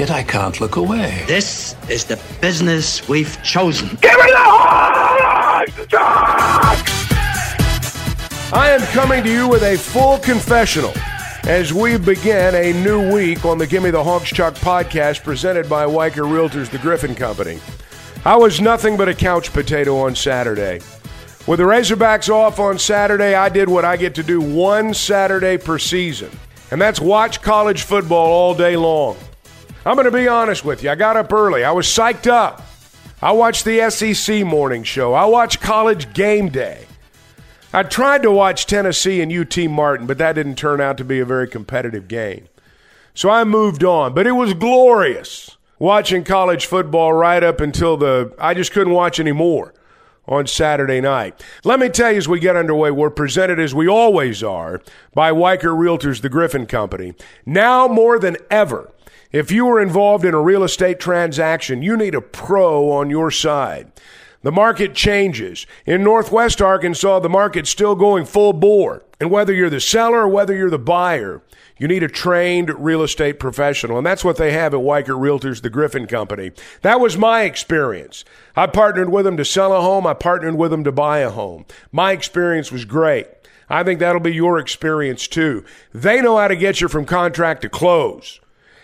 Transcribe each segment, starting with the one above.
Yet I can't look away. This is the business we've chosen. Give me the horse, Chuck! I am coming to you with a full confessional as we begin a new week on the Gimme the Hogs Chuck podcast presented by Weichert Realtors, the Griffin Company. I was nothing but a couch potato on Saturday. With the Razorbacks off on Saturday, I did what I get to do one Saturday per season, and that's watch college football all day long. I'm going to be honest with you. I got up early. I was psyched up. I watched the SEC morning show. I watched college game day. I tried to watch Tennessee and UT Martin, but that didn't turn out to be a very competitive game. So I moved on, but it was glorious watching college football right up until the I just couldn't watch anymore on Saturday night. Let me tell you as we get underway, we're presented as we always are by Weichert Realtors, the Griffin Company. Now more than ever, if you are involved in a real estate transaction, you need a pro on your side. The market changes. In Northwest Arkansas, the market's still going full bore. And whether you're the seller or whether you're the buyer, you need a trained real estate professional. And that's what they have at Weichert Realtors, the Griffin Company. That was my experience. I partnered with them to sell a home. I partnered with them to buy a home. My experience was great. I think that'll be your experience too. They know how to get you from contract to close.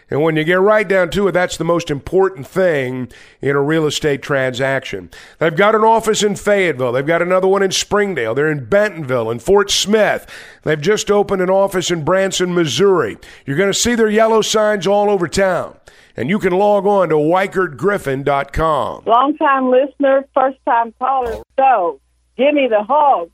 And when you get right down to it, that's the most important thing in a real estate transaction. They've got an office in Fayetteville. They've got another one in Springdale. They're in Bentonville and Fort Smith. They've just opened an office in Branson, Missouri. You're going to see their yellow signs all over town. And you can log on to WeichertGriffin.com. Long time listener, first time caller. So, give me the hog.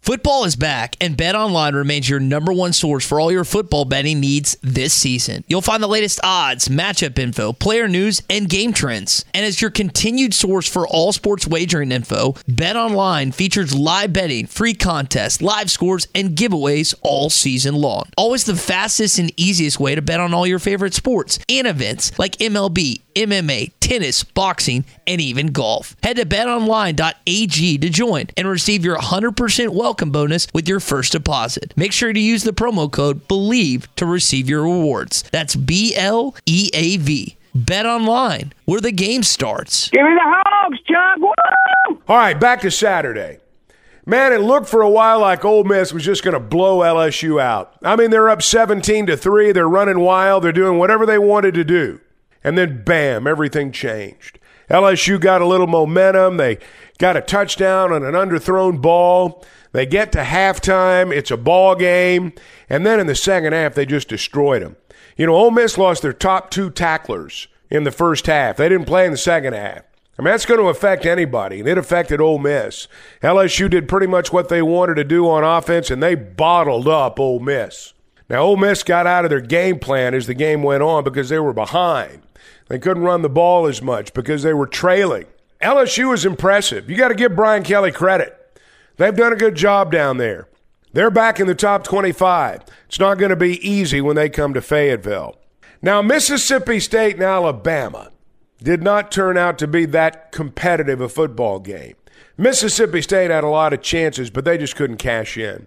Football is back, and BetOnline remains your number one source for all your football betting needs this season. You'll find the latest odds, matchup info, player news, and game trends. And as your continued source for all sports wagering info, BetOnline features live betting, free contests, live scores, and giveaways all season long. Always the fastest and easiest way to bet on all your favorite sports and events like MLB, MMA, tennis, boxing, and even golf. Head to betonline.ag to join and receive your 100% welcome bonus with your first deposit. Make sure to use the promo code BELIEVE to receive your rewards. That's B L E A V. Bet online, where the game starts. Give me the hogs, Chuck. Woo! All right, back to Saturday. Man, it looked for a while like Ole Miss was just going to blow LSU out. I mean, they're up 17 to 3, they're running wild, they're doing whatever they wanted to do. And then bam, everything changed. LSU got a little momentum. They got a touchdown on an underthrown ball. They get to halftime. It's a ball game. And then in the second half, they just destroyed them. You know, Ole Miss lost their top two tacklers in the first half. They didn't play in the second half. I mean, that's going to affect anybody, and it affected Ole Miss. LSU did pretty much what they wanted to do on offense, and they bottled up Ole Miss. Now, Ole Miss got out of their game plan as the game went on because they were behind. They couldn't run the ball as much because they were trailing. LSU is impressive. You got to give Brian Kelly credit. They've done a good job down there. They're back in the top 25. It's not going to be easy when they come to Fayetteville. Now, Mississippi State and Alabama did not turn out to be that competitive a football game. Mississippi State had a lot of chances, but they just couldn't cash in.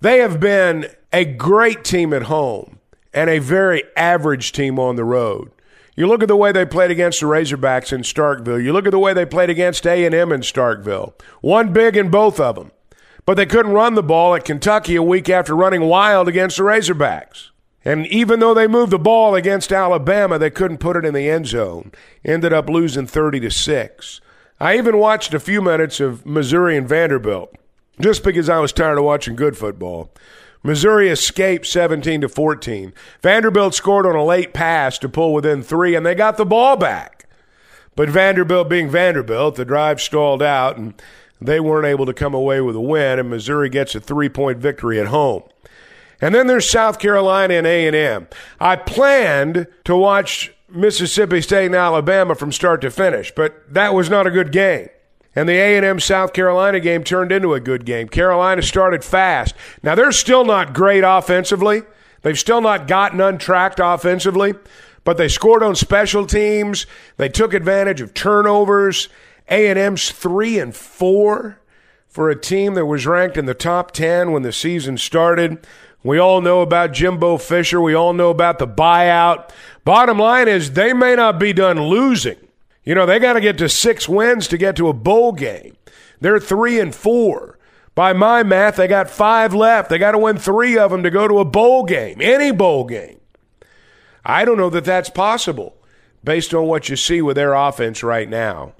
They have been a great team at home and a very average team on the road. You look at the way they played against the Razorbacks in Starkville. You look at the way they played against A&M in Starkville. One big in both of them. But they couldn't run the ball at Kentucky a week after running wild against the Razorbacks. And even though they moved the ball against Alabama, they couldn't put it in the end zone. Ended up losing 30 to 6. I even watched a few minutes of Missouri and Vanderbilt just because I was tired of watching good football. Missouri escaped 17 to 14. Vanderbilt scored on a late pass to pull within 3 and they got the ball back. But Vanderbilt being Vanderbilt, the drive stalled out and they weren't able to come away with a win and Missouri gets a 3-point victory at home. And then there's South Carolina and A&M. I planned to watch Mississippi State and Alabama from start to finish, but that was not a good game. And the A&M South Carolina game turned into a good game. Carolina started fast. Now they're still not great offensively. They've still not gotten untracked offensively, but they scored on special teams. They took advantage of turnovers. A&M's 3 and 4 for a team that was ranked in the top 10 when the season started. We all know about Jimbo Fisher. We all know about the buyout. Bottom line is they may not be done losing. You know, they got to get to six wins to get to a bowl game. They're three and four. By my math, they got five left. They got to win three of them to go to a bowl game, any bowl game. I don't know that that's possible based on what you see with their offense right now.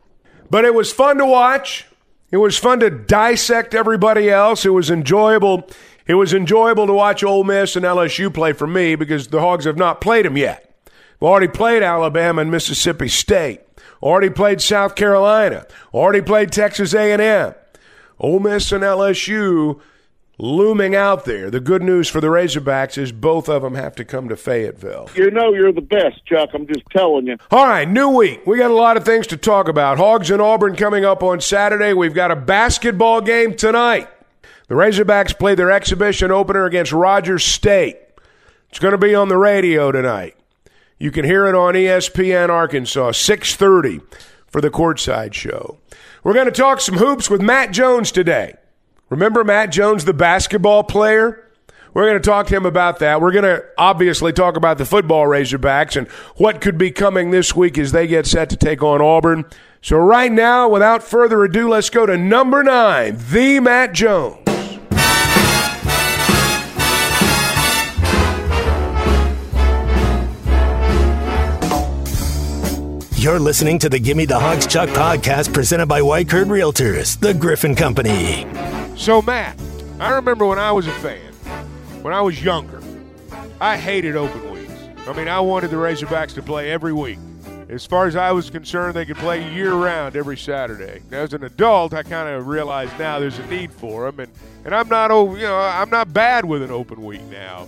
But it was fun to watch. It was fun to dissect everybody else. It was enjoyable it was enjoyable to watch Ole Miss and LSU play for me because the Hogs have not played them yet. We've already played Alabama and Mississippi State. Already played South Carolina. Already played Texas A&M. Ole Miss and LSU looming out there. The good news for the Razorbacks is both of them have to come to Fayetteville. You know you're the best, Chuck. I'm just telling you. All right, new week. We got a lot of things to talk about. Hogs and Auburn coming up on Saturday. We've got a basketball game tonight. The Razorbacks play their exhibition opener against Rogers State. It's going to be on the radio tonight. You can hear it on ESPN Arkansas, 6:30 for the courtside show. We're going to talk some hoops with Matt Jones today. Remember Matt Jones, the basketball player? We're going to talk to him about that. We're going to obviously talk about the football Razorbacks and what could be coming this week as they get set to take on Auburn. So, right now, without further ado, let's go to number nine, the Matt Jones. You're listening to the Gimme the Hogs Chuck podcast presented by Weichert Realtors, the Griffin Company. So, Matt, I remember when I was a fan, when I was younger, I hated open weeks. I mean, I wanted the Razorbacks to play every week. As far as I was concerned, they could play year round every Saturday. Now, as an adult, I kind of realize now there's a need for them, and, and I'm not you know I'm not bad with an open week now.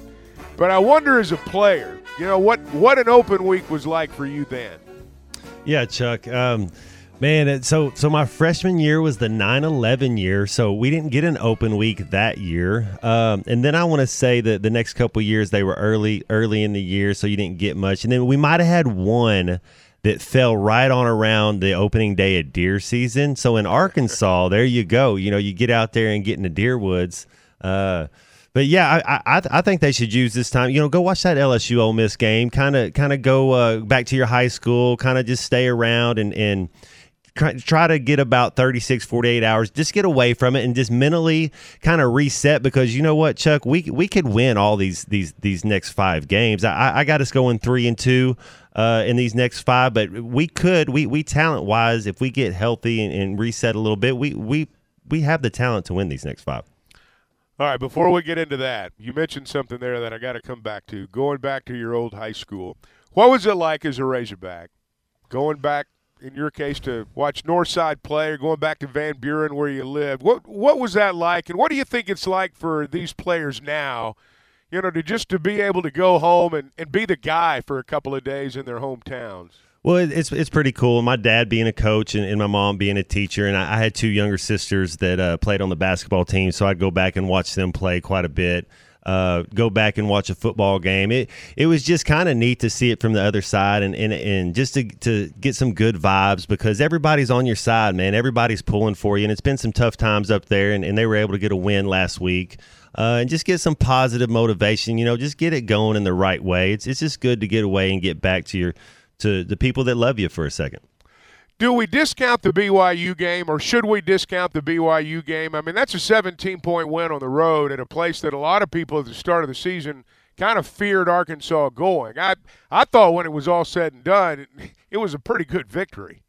But I wonder as a player, you know what what an open week was like for you then. Yeah, Chuck. Um, man, so so my freshman year was the 9-11 year, so we didn't get an open week that year. Um, and then I want to say that the next couple years they were early early in the year, so you didn't get much. And then we might have had one that fell right on around the opening day of deer season. So in Arkansas, there you go. You know, you get out there and get in the deer woods. Uh, but yeah, I, I I think they should use this time. You know, go watch that LSU Ole Miss game. Kind of kind of go uh, back to your high school. Kind of just stay around and and try to get about 36 48 hours just get away from it and just mentally kind of reset because you know what chuck we we could win all these these these next five games i i got us going three and two uh, in these next five but we could we we talent wise if we get healthy and, and reset a little bit we we we have the talent to win these next five all right, before we get into that, you mentioned something there that I got to come back to. Going back to your old high school, what was it like as a Razorback? Going back in your case, to watch Northside play, or going back to Van Buren where you lived. What what was that like, and what do you think it's like for these players now? You know, to just to be able to go home and, and be the guy for a couple of days in their hometowns. Well, it's it's pretty cool. My dad being a coach and, and my mom being a teacher, and I, I had two younger sisters that uh, played on the basketball team, so I'd go back and watch them play quite a bit. Uh, go back and watch a football game. It it was just kind of neat to see it from the other side and, and and just to to get some good vibes because everybody's on your side, man. Everybody's pulling for you, and it's been some tough times up there, and, and they were able to get a win last week. Uh, and just get some positive motivation, you know, just get it going in the right way. It's it's just good to get away and get back to your to the people that love you for a second. Do we discount the BYU game or should we discount the BYU game? I mean, that's a 17 point win on the road at a place that a lot of people at the start of the season kind of feared Arkansas going. I I thought when it was all said and done, it, it was a pretty good victory.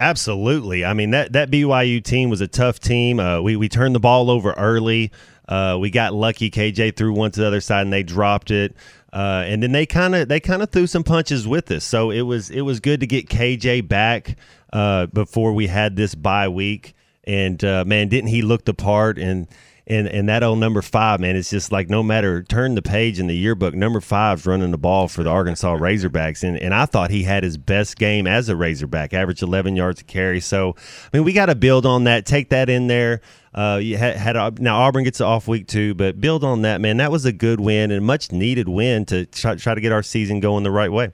Absolutely. I mean that that BYU team was a tough team. Uh, we we turned the ball over early. Uh, we got lucky. KJ threw one to the other side and they dropped it. Uh, and then they kind of they kind of threw some punches with us. So it was it was good to get KJ back uh, before we had this bye week. And uh, man, didn't he look the part? And and and that old number five, man, it's just like no matter turn the page in the yearbook, number five's running the ball for the Arkansas Razorbacks, and and I thought he had his best game as a Razorback, average 11 yards a carry. So I mean, we got to build on that, take that in there. Uh, you had, had now Auburn gets an off week too, but build on that, man. That was a good win and much needed win to try, try to get our season going the right way.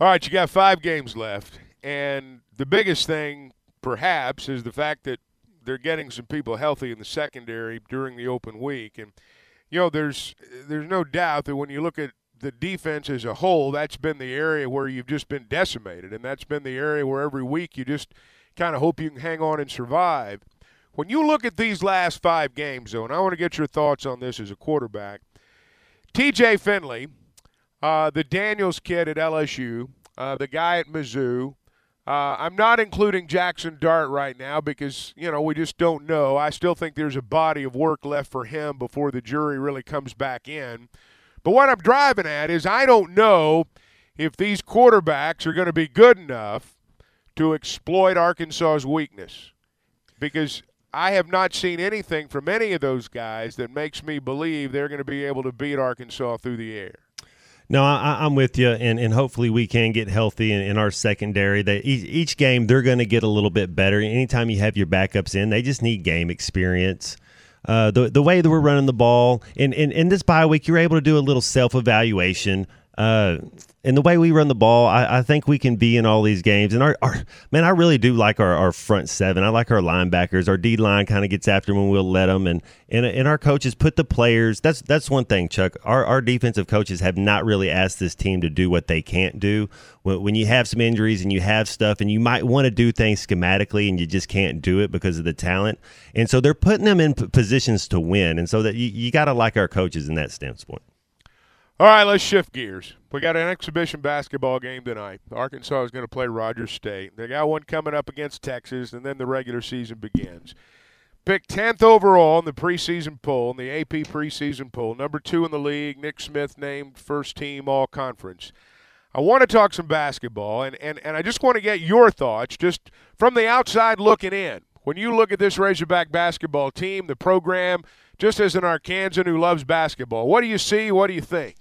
All right, you got five games left, and the biggest thing perhaps is the fact that they're getting some people healthy in the secondary during the open week, and you know there's there's no doubt that when you look at the defense as a whole, that's been the area where you've just been decimated, and that's been the area where every week you just kind of hope you can hang on and survive. When you look at these last five games, though, and I want to get your thoughts on this as a quarterback, T.J. Finley, uh, the Daniels kid at LSU, uh, the guy at Mizzou, uh, I'm not including Jackson Dart right now because, you know, we just don't know. I still think there's a body of work left for him before the jury really comes back in. But what I'm driving at is I don't know if these quarterbacks are going to be good enough to exploit Arkansas's weakness because I have not seen anything from any of those guys that makes me believe they're going to be able to beat Arkansas through the air. No, I, am with you, and, and hopefully we can get healthy in, in our secondary. They, each, each game they're going to get a little bit better. Anytime you have your backups in, they just need game experience. Uh, the the way that we're running the ball, and in, this bye week, you're able to do a little self evaluation. Uh, and the way we run the ball, I, I, think we can be in all these games. And our, our man, I really do like our, our front seven. I like our linebackers. Our D line kind of gets after them when we'll let them. And, and and our coaches put the players. That's that's one thing, Chuck. Our our defensive coaches have not really asked this team to do what they can't do. When, when you have some injuries and you have stuff, and you might want to do things schematically, and you just can't do it because of the talent. And so they're putting them in positions to win. And so that you, you got to like our coaches in that standpoint. All right, let's shift gears. We got an exhibition basketball game tonight. Arkansas is going to play Rogers State. They got one coming up against Texas, and then the regular season begins. Picked 10th overall in the preseason poll, in the AP preseason poll. Number two in the league. Nick Smith named first team all conference. I want to talk some basketball, and, and, and I just want to get your thoughts, just from the outside looking in. When you look at this Razorback basketball team, the program, just as an Arkansan who loves basketball. What do you see? What do you think?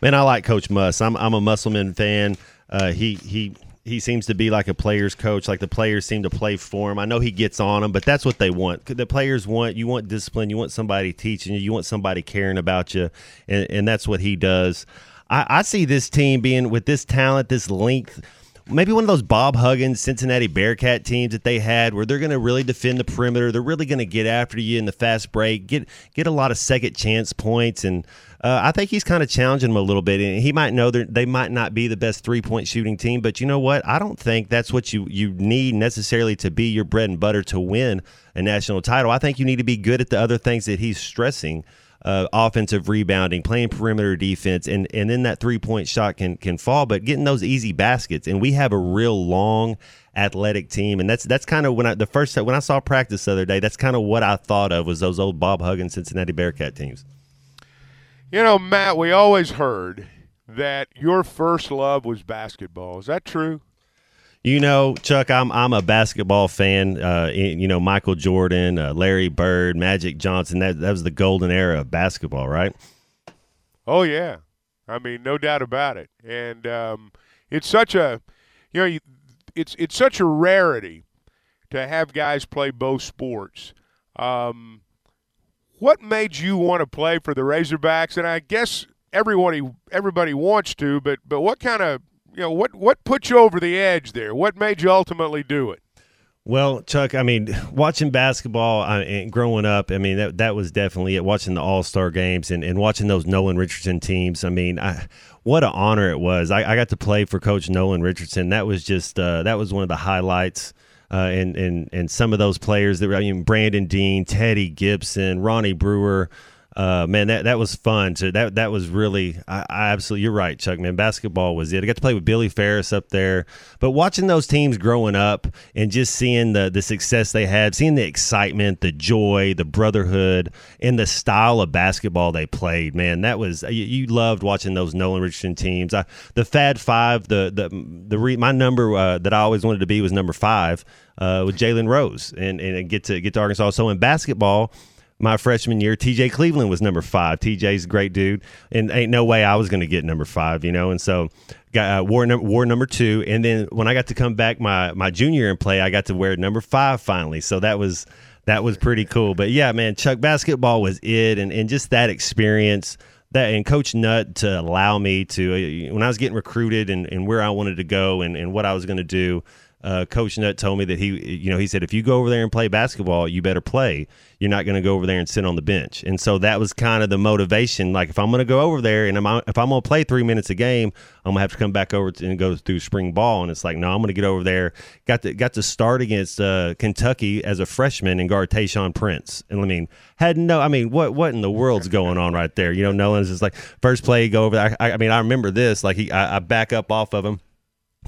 Man, I like Coach Muss. I'm I'm a Musselman fan. Uh, he he he seems to be like a player's coach. Like the players seem to play for him. I know he gets on them, but that's what they want. The players want you want discipline. You want somebody teaching you. You want somebody caring about you, and, and that's what he does. I, I see this team being with this talent, this length maybe one of those Bob Huggins Cincinnati Bearcat teams that they had where they're going to really defend the perimeter. They're really going to get after you in the fast break, get get a lot of second chance points, and uh, I think he's kind of challenging them a little bit. And he might know that they might not be the best three point shooting team, but you know what? I don't think that's what you you need necessarily to be your bread and butter to win a national title. I think you need to be good at the other things that he's stressing uh, offensive rebounding, playing perimeter defense, and and then that three point shot can can fall. But getting those easy baskets, and we have a real long athletic team, and that's that's kind of when I the first when I saw practice the other day, that's kind of what I thought of was those old Bob Huggins Cincinnati Bearcat teams. You know, Matt, we always heard that your first love was basketball. Is that true? You know, Chuck, I'm I'm a basketball fan. Uh, you know, Michael Jordan, uh, Larry Bird, Magic Johnson. That that was the golden era of basketball, right? Oh yeah, I mean, no doubt about it. And um, it's such a, you know, it's it's such a rarity to have guys play both sports. Um, what made you want to play for the Razorbacks? And I guess everybody everybody wants to, but but what kind of you know what what put you over the edge there? What made you ultimately do it? Well, Chuck, I mean, watching basketball and growing up, I mean, that that was definitely it. Watching the All Star games and, and watching those Nolan Richardson teams, I mean, I, what an honor it was. I, I, got to play for Coach Nolan Richardson. That was just uh, that was one of the highlights. Uh, and and and some of those players that were, I mean, Brandon Dean, Teddy Gipson, Ronnie Brewer uh, man, that that was fun. So that that was really, I, I, absolutely, you're right, Chuck. Man, basketball was it. I got to play with Billy Ferris up there, but watching those teams growing up and just seeing the the success they had, seeing the excitement, the joy, the brotherhood, and the style of basketball they played, man, that was you, you loved watching those Nolan Richardson teams. I, the Fab Five, the the the re, my number uh, that I always wanted to be was number five uh, with Jalen Rose, and and get to get to Arkansas. So in basketball my freshman year, TJ Cleveland was number five. TJ's a great dude, and ain't no way I was going to get number five, you know. And so, got uh, wore number wore number two, and then when I got to come back my my junior year and play, I got to wear number five finally. So that was that was pretty cool. But yeah, man, Chuck basketball was it, and and just that experience. That, and Coach Nutt to allow me to uh, when I was getting recruited and, and where I wanted to go and, and what I was going to do, uh, Coach Nutt told me that he, you know, he said if you go over there and play basketball, you better play. You're not going to go over there and sit on the bench. And so that was kind of the motivation. Like if I'm going to go over there and I'm, if I'm going to play three minutes a game, I'm going to have to come back over and go through spring ball. And it's like, no, I'm going to get over there. Got to got to start against uh, Kentucky as a freshman and guard Tayshaun Prince. And I mean, had no, I mean, what what in the world's going on right there? You know, Nolan's just like first play, go over there. I, I mean, I remember this. Like he, I, I back up off of him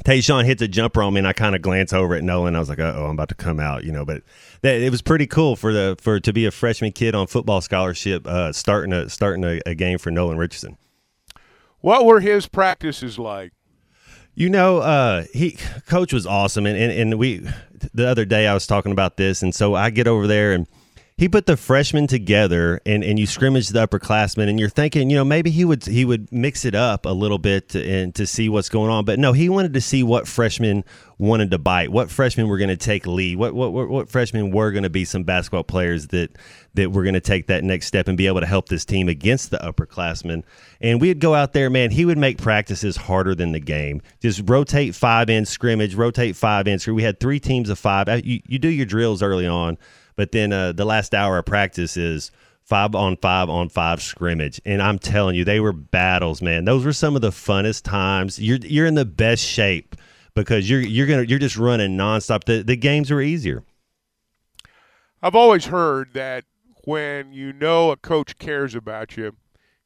Tayshaun hits a jumper on me, and I kind of glance over at Nolan. I was like, "Oh, I'm about to come out," you know. But that, it was pretty cool for the for to be a freshman kid on football scholarship, uh, starting a starting a, a game for Nolan Richardson. What were his practices like? You know, uh, he coach was awesome, and, and and we the other day I was talking about this, and so I get over there and he put the freshmen together and, and you scrimmage the upperclassmen and you're thinking, you know, maybe he would he would mix it up a little bit to, and to see what's going on. But no, he wanted to see what freshmen wanted to bite, what freshmen were going to take lead, what what what, what freshmen were going to be some basketball players that that were going to take that next step and be able to help this team against the upperclassmen. And we'd go out there, man. He would make practices harder than the game. Just rotate five in scrimmage, rotate five in. scrimmage. We had three teams of five. You, you do your drills early on but then uh, the last hour of practice is five on five on five scrimmage, and I'm telling you, they were battles, man. Those were some of the funnest times. You're you're in the best shape because you're you're gonna you're just running nonstop. The the games are easier. I've always heard that when you know a coach cares about you,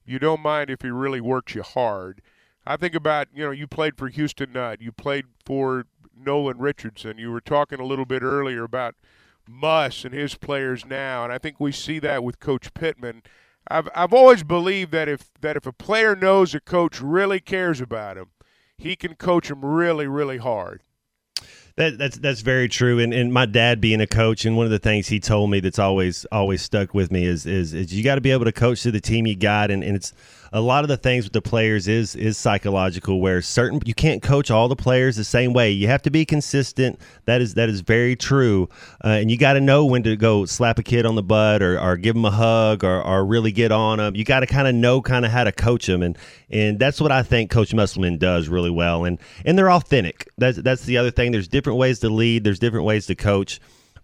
you don't mind if he really works you hard. I think about, you know, you played for Houston Nutt, you played for Nolan Richardson. You were talking a little bit earlier about Muss and his players now, and I think we see that with Coach Pittman. I've I've always believed that if that if a player knows a coach really cares about him, he can coach him really really hard. That, that's that's very true. And and my dad being a coach, and one of the things he told me that's always always stuck with me is is, is you got to be able to coach to the team you got, and, and it's a lot of the things with the players is is psychological where certain you can't coach all the players the same way. You have to be consistent. That is that is very true. Uh, and you got to know when to go slap a kid on the butt or, or give them a hug or, or really get on them you got to kind of know kind of how to coach them and and that's what I think Coach Musselman does really well. And and they're authentic. That's that's the other thing. There's different ways to lead. There's different ways to coach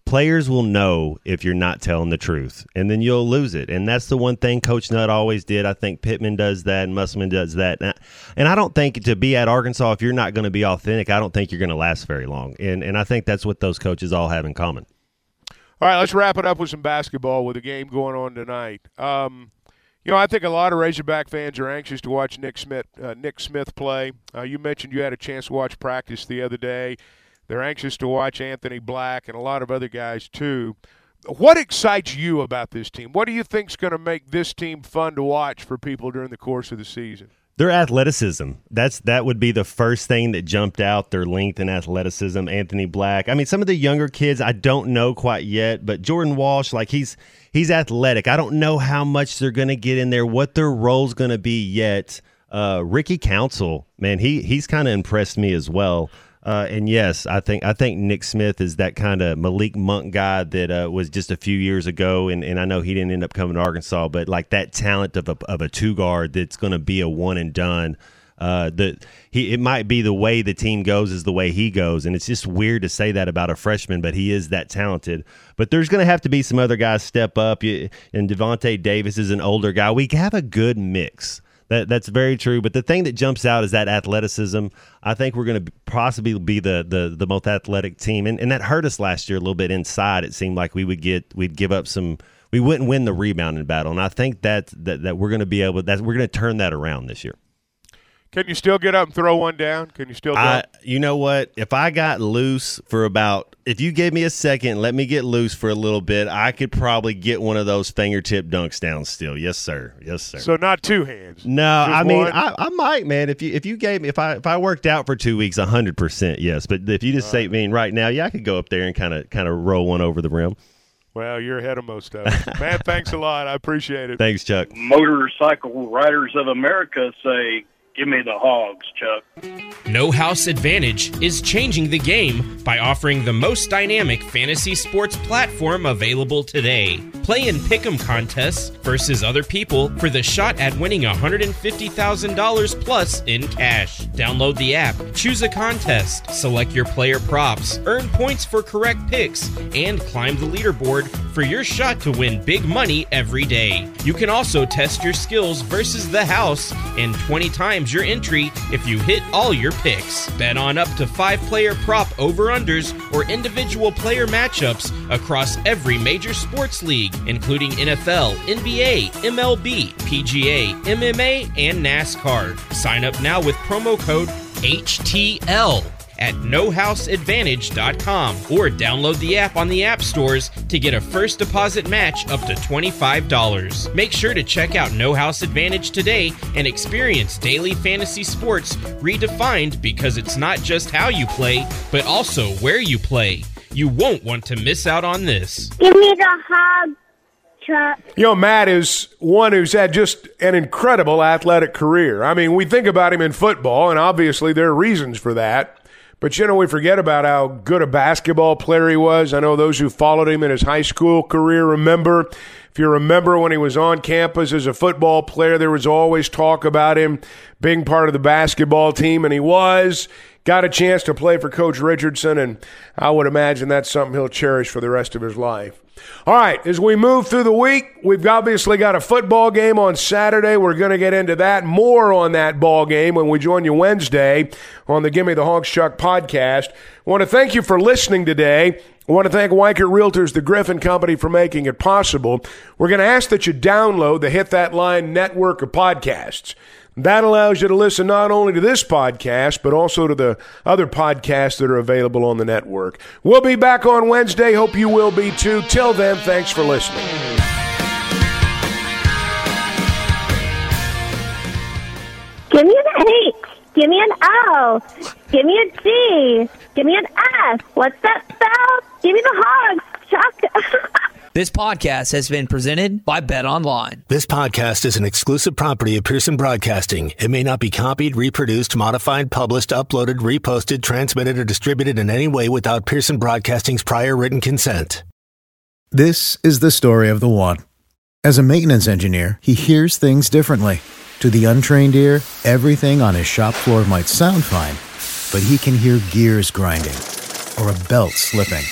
players will know if you're not telling the truth, and then you'll lose it. And that's the one thing Coach Nutt always did. I think Pittman does that, and Musselman does that. And I, and I don't think to be at Arkansas, if you're not going to be authentic, I don't think you're going to last very long. And and I think that's what those coaches all have in common. All right, let's wrap it up with some basketball with a game going on tonight. Um, you know, I think a lot of Razorback fans are anxious to watch Nick Smith. Uh, Nick Smith play. Uh, you mentioned you had a chance to watch practice the other day. They're anxious to watch Anthony Black and a lot of other guys too. What excites you about this team? What do you think is going to make this team fun to watch for people during the course of the season? Their athleticism. That's that would be the first thing that jumped out. Their length and athleticism. Anthony Black. I mean, some of the younger kids I don't know quite yet, but Jordan Walsh, like he's he's athletic. I don't know how much they're going to get in there, what their role's going to be yet. Uh, Ricky Council, man, he he's kind of impressed me as well. Uh, and yes, I think I think Nick Smith is that kind of Malik Monk guy that uh, was just a few years ago, and, and I know he didn't end up coming to Arkansas, but like that talent of a, of a two guard that's going to be a one and done. Uh, he it might be the way the team goes is the way he goes, and it's just weird to say that about a freshman, but he is that talented. But there's going to have to be some other guys step up, and Davonte Davis is an older guy. We have a good mix. That that's very true. But the thing that jumps out is that athleticism. I think we're going to possibly be the, the the most athletic team, and and that hurt us last year a little bit inside. It seemed like we would get we'd give up some. We wouldn't win the rebounding battle, and I think that that, that we're going to be able that we're going to turn that around this year. Can you still get up and throw one down? Can you still? I, you know what? If I got loose for about, if you gave me a second, let me get loose for a little bit, I could probably get one of those fingertip dunks down. Still, yes, sir. Yes, sir. So not two hands. No, I mean, I, I, might, man. If you if you gave me if I if I worked out for two weeks, hundred percent, yes. But if you just All say right. me right now, yeah, I could go up there and kind of kind of roll one over the rim. Well, you're ahead of most of us. Man, thanks a lot. I appreciate it. Thanks, Chuck. Motorcycle Riders of America say Give me the hogs, Chuck. No House Advantage is changing the game by offering the most dynamic fantasy sports platform available today. Play in pick'em contests versus other people for the shot at winning $150,000 plus in cash. Download the app, choose a contest, select your player props, earn points for correct picks, and climb the leaderboard for your shot to win big money every day. You can also test your skills versus the house and 20 times your entry if you hit all your picks. Bet on up to five player prop over unders or individual player matchups across every major sports league, including NFL, NBA, MLB, PGA, MMA, and NASCAR. Sign up now with promo code HTL at nohouseadvantage.com or download the app on the app stores to get a first deposit match up to $25. Make sure to check out No House Advantage today and experience daily fantasy sports redefined because it's not just how you play, but also where you play. You won't want to miss out on this. Give me the hug. You know, Matt is one who's had just an incredible athletic career. I mean, we think about him in football, and obviously there are reasons for that. But you know, we forget about how good a basketball player he was. I know those who followed him in his high school career remember. If you remember when he was on campus as a football player, there was always talk about him being part of the basketball team, and he was. Got a chance to play for Coach Richardson, and I would imagine that's something he'll cherish for the rest of his life. All right, as we move through the week, we've obviously got a football game on Saturday. We're going to get into that, more on that ball game when we join you Wednesday on the Gimme the Hogs Chuck podcast. I want to thank you for listening today. I want to thank Weichert Realtors, the Griffin Company, for making it possible. We're going to ask that you download the Hit That Line network of podcasts. That allows you to listen not only to this podcast, but also to the other podcasts that are available on the network. We'll be back on Wednesday. Hope you will be too. Till then, thanks for listening. Give me an H. Give me an O. Give me a G. Give me an S. What's that spell? Give me the hogs, Chuck. This podcast has been presented by Bet Online. This podcast is an exclusive property of Pearson Broadcasting. It may not be copied, reproduced, modified, published, uploaded, reposted, transmitted, or distributed in any way without Pearson Broadcasting's prior written consent. This is the story of the one. As a maintenance engineer, he hears things differently. To the untrained ear, everything on his shop floor might sound fine, but he can hear gears grinding or a belt slipping.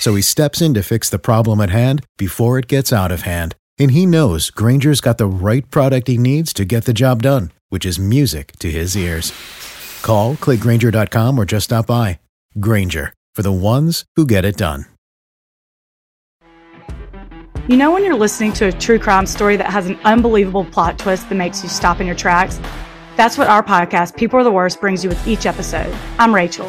So he steps in to fix the problem at hand before it gets out of hand. And he knows Grainger's got the right product he needs to get the job done, which is music to his ears. Call, clickgrainger.com, or just stop by. Grainger, for the ones who get it done. You know, when you're listening to a true crime story that has an unbelievable plot twist that makes you stop in your tracks? That's what our podcast, People Are the Worst, brings you with each episode. I'm Rachel.